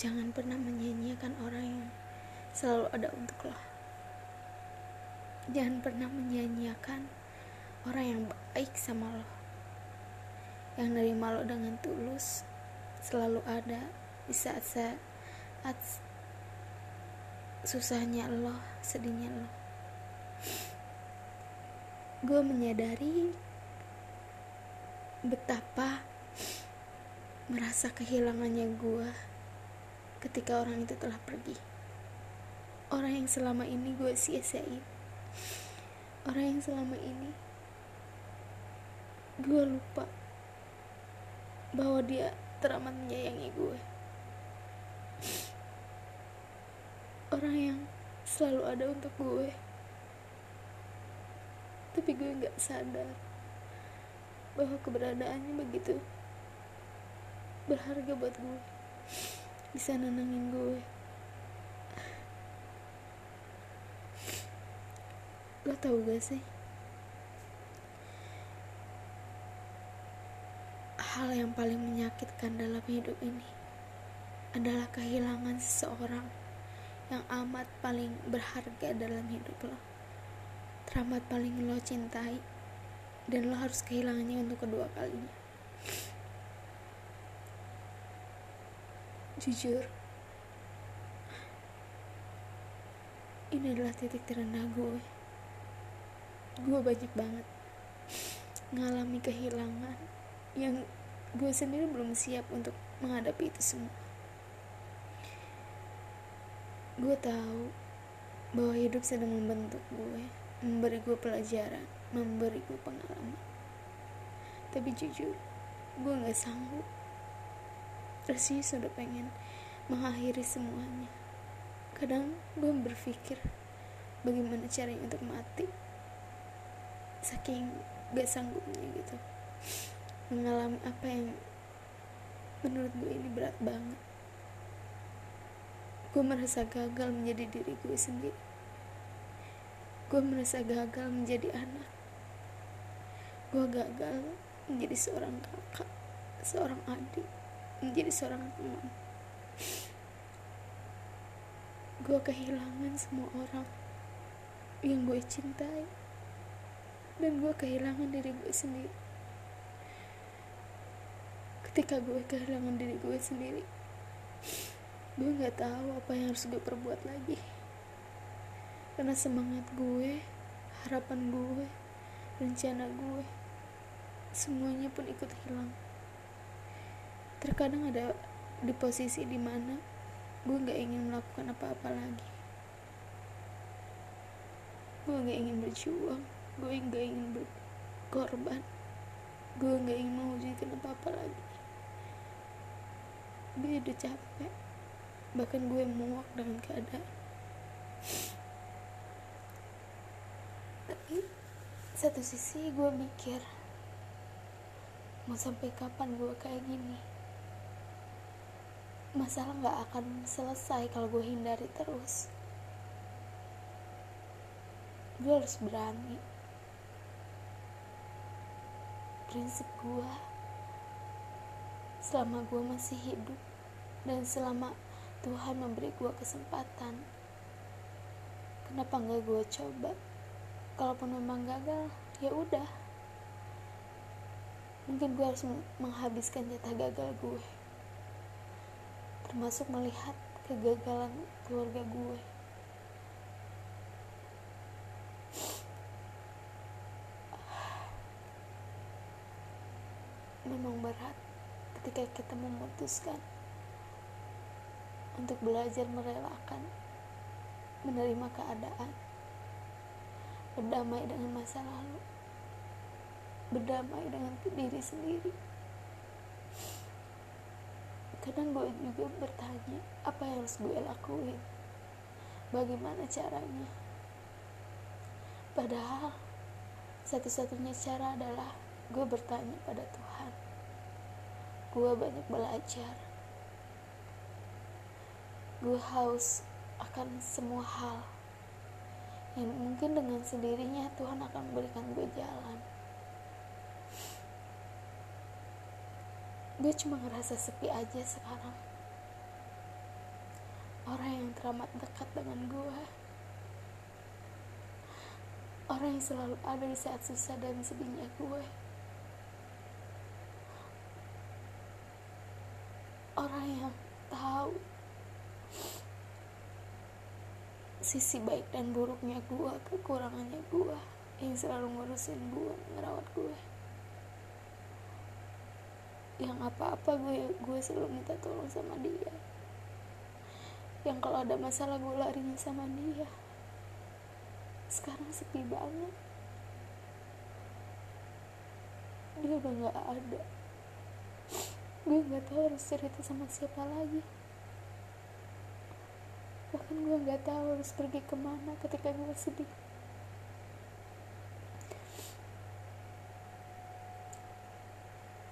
Jangan pernah menyanyiakan orang yang selalu ada untuk lo. Jangan pernah menyanyiakan orang yang baik sama lo. Yang nerima lo dengan tulus, selalu ada di saat-saat susahnya lo, sedihnya lo. Gue menyadari betapa merasa kehilangannya gue ketika orang itu telah pergi. Orang yang selama ini gue sia-siain. Orang yang selama ini gue lupa bahwa dia teramat menyayangi gue orang yang selalu ada untuk gue tapi gue gak sadar bahwa keberadaannya begitu berharga buat gue bisa nenangin gue. Lo tau gak sih? Hal yang paling menyakitkan dalam hidup ini adalah kehilangan seseorang yang amat paling berharga dalam hidup lo. Teramat paling lo cintai dan lo harus kehilangannya untuk kedua kalinya Jujur, ini adalah titik terendah gue. Gue banyak banget ngalami kehilangan yang gue sendiri belum siap untuk menghadapi itu semua. Gue tahu bahwa hidup sedang membentuk gue, memberi gue pelajaran, memberi gue pengalaman. Tapi jujur, gue gak sanggup rasanya sudah pengen mengakhiri semuanya. Kadang gue berpikir bagaimana caranya untuk mati? Saking gak sanggupnya gitu. Mengalami apa yang menurut gue ini berat banget. Gue merasa gagal menjadi diri gue sendiri. Gue merasa gagal menjadi anak. Gue gagal menjadi seorang kakak seorang adik menjadi seorang teman gue kehilangan semua orang yang gue cintai. Dan gue kehilangan diri gue sendiri. Ketika gue kehilangan diri gue sendiri gue nggak tahu apa yang harus gue perbuat lagi. Karena semangat gue harapan gue rencana gue semuanya pun ikut hilang terkadang ada di posisi di mana gue gak ingin melakukan apa-apa lagi. Gue gak ingin berjuang gue gak ingin berkorban gue gak ingin mewujudkan apa-apa lagi. Gue udah capek bahkan gue muak dengan keadaan. Tapi satu sisi gue mikir mau sampai kapan gue kayak gini masalah gak akan selesai kalau gue hindari terus. Gue harus berani. Prinsip gue selama gue masih hidup dan selama Tuhan memberi gue kesempatan kenapa nggak gue coba? Kalaupun memang gagal ya udah. Mungkin gue harus menghabiskan jatah gagal gue termasuk melihat kegagalan keluarga gue. Memang berat ketika kita memutuskan untuk belajar merelakan menerima keadaan berdamai dengan masa lalu berdamai dengan diri sendiri kadang gue juga bertanya apa yang harus gue lakuin bagaimana caranya? Padahal satu-satunya cara adalah gue bertanya pada Tuhan. Gue banyak belajar. Gue haus akan semua hal. Yang mungkin dengan sendirinya Tuhan akan memberikan gue jalan gue cuma ngerasa sepi aja sekarang. Orang yang teramat dekat dengan gue orang yang selalu ada di saat susah dan sedihnya gue orang yang tahu sisi baik dan buruknya gue kekurangannya gue yang selalu ngurusin gue ngerawat gue yang apa-apa gue gue selalu minta tolong sama dia. Yang kalau ada masalah gue larinya sama dia. Sekarang sepi banget. Dia udah gak ada. Gue gak tahu harus cerita sama siapa lagi. Bahkan gue gak tahu harus pergi ke mana ketika gue sedih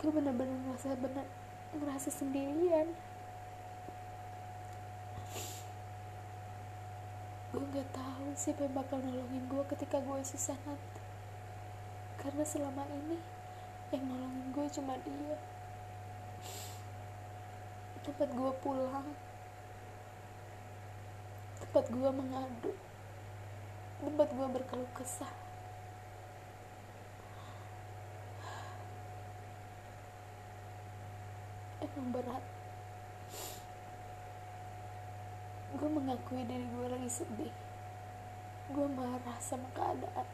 gue bener-bener merasa bener merasa sendirian. Gue gak tahu siapa yang bakal nolongin gue ketika gue susah nanti karena selama ini yang nolongin gue cuma dia. Tempat gue pulang. Tempat gue mengadu. Tempat gue berkeluh kesah emang berat gue mengakui diri gue lagi sedih. Gue marah sama keadaan.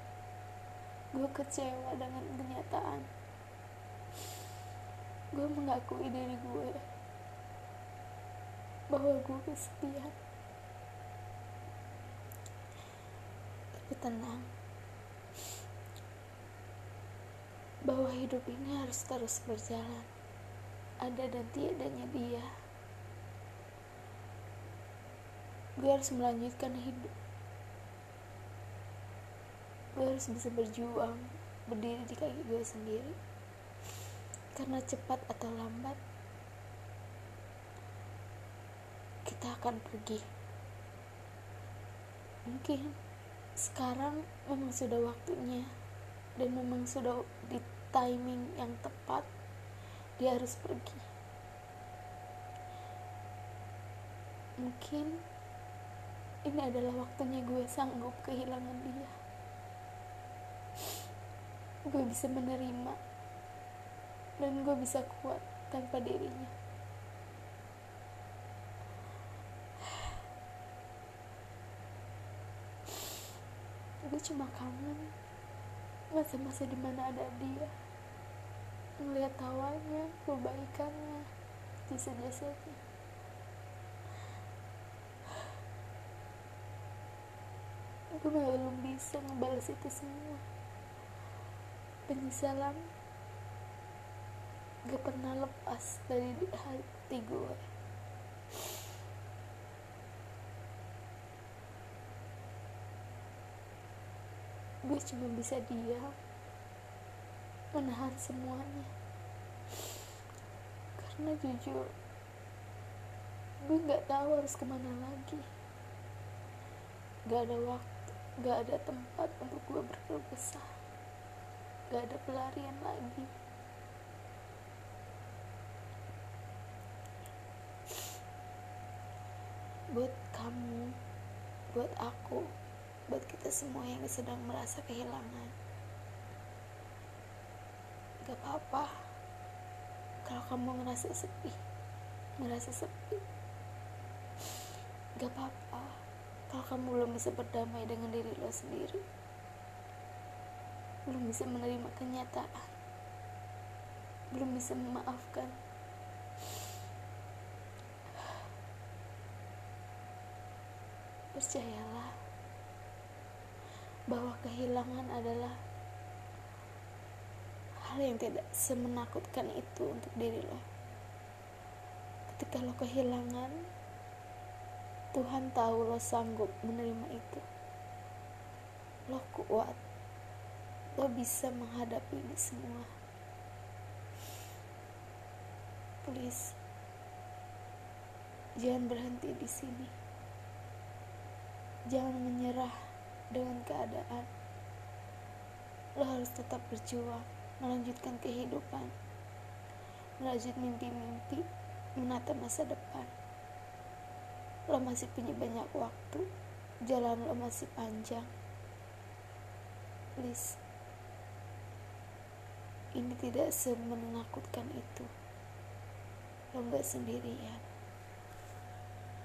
Gue kecewa dengan kenyataan. Gue mengakui diri gue bahwa gue kesepian tapi tenang. Bahwa hidup ini harus terus berjalan ada dan tiadanya dia gue harus melanjutkan hidup. Gue harus bisa berjuang berdiri di kaki gue sendiri. Karena cepat atau lambat kita akan pergi. Mungkin sekarang memang sudah waktunya dan memang sudah di timing yang tepat dia harus pergi. Mungkin ini adalah waktunya gue sanggup kehilangan dia. Gue bisa menerima dan gue bisa kuat tanpa dirinya. Gue cuma kangen masa-masa di mana ada dia melihat tawanya kebaikannya jasa-jasanya gue belum bisa ngebalas itu semua. Penyesalan gak pernah lepas dari hati gue. Gue cuma bisa diam menahan semuanya karena jujur gue gak tahu harus ke mana lagi gak ada waktu Gak ada tempat untuk gue berkeluh kesah. Gak ada pelarian lagi. Buat kamu, buat aku, buat kita semua yang sedang merasa kehilangan. Gak apa-apa. Kalau kamu ngerasa sepi, ngerasa sepi. Gak apa-apa. Kalau kamu belum bisa berdamai dengan diri lo sendiri belum bisa menerima kenyataan belum bisa memaafkan. Percayalah bahwa kehilangan adalah hal yang tidak semenakutkan itu untuk diri lo ketika lo kehilangan Tuhan tahu lo sanggup menerima itu. Lo kuat. Lo bisa menghadapi ini semua. Please. Jangan berhenti di sini. Jangan menyerah dengan keadaan. Lo harus tetap berjuang, melanjutkan kehidupan, melanjut mimpi-mimpi, menata masa depan. lo masih punya banyak waktu jalan lo masih panjang. Please ini tidak semenakutkan itu. Lo gak sendirian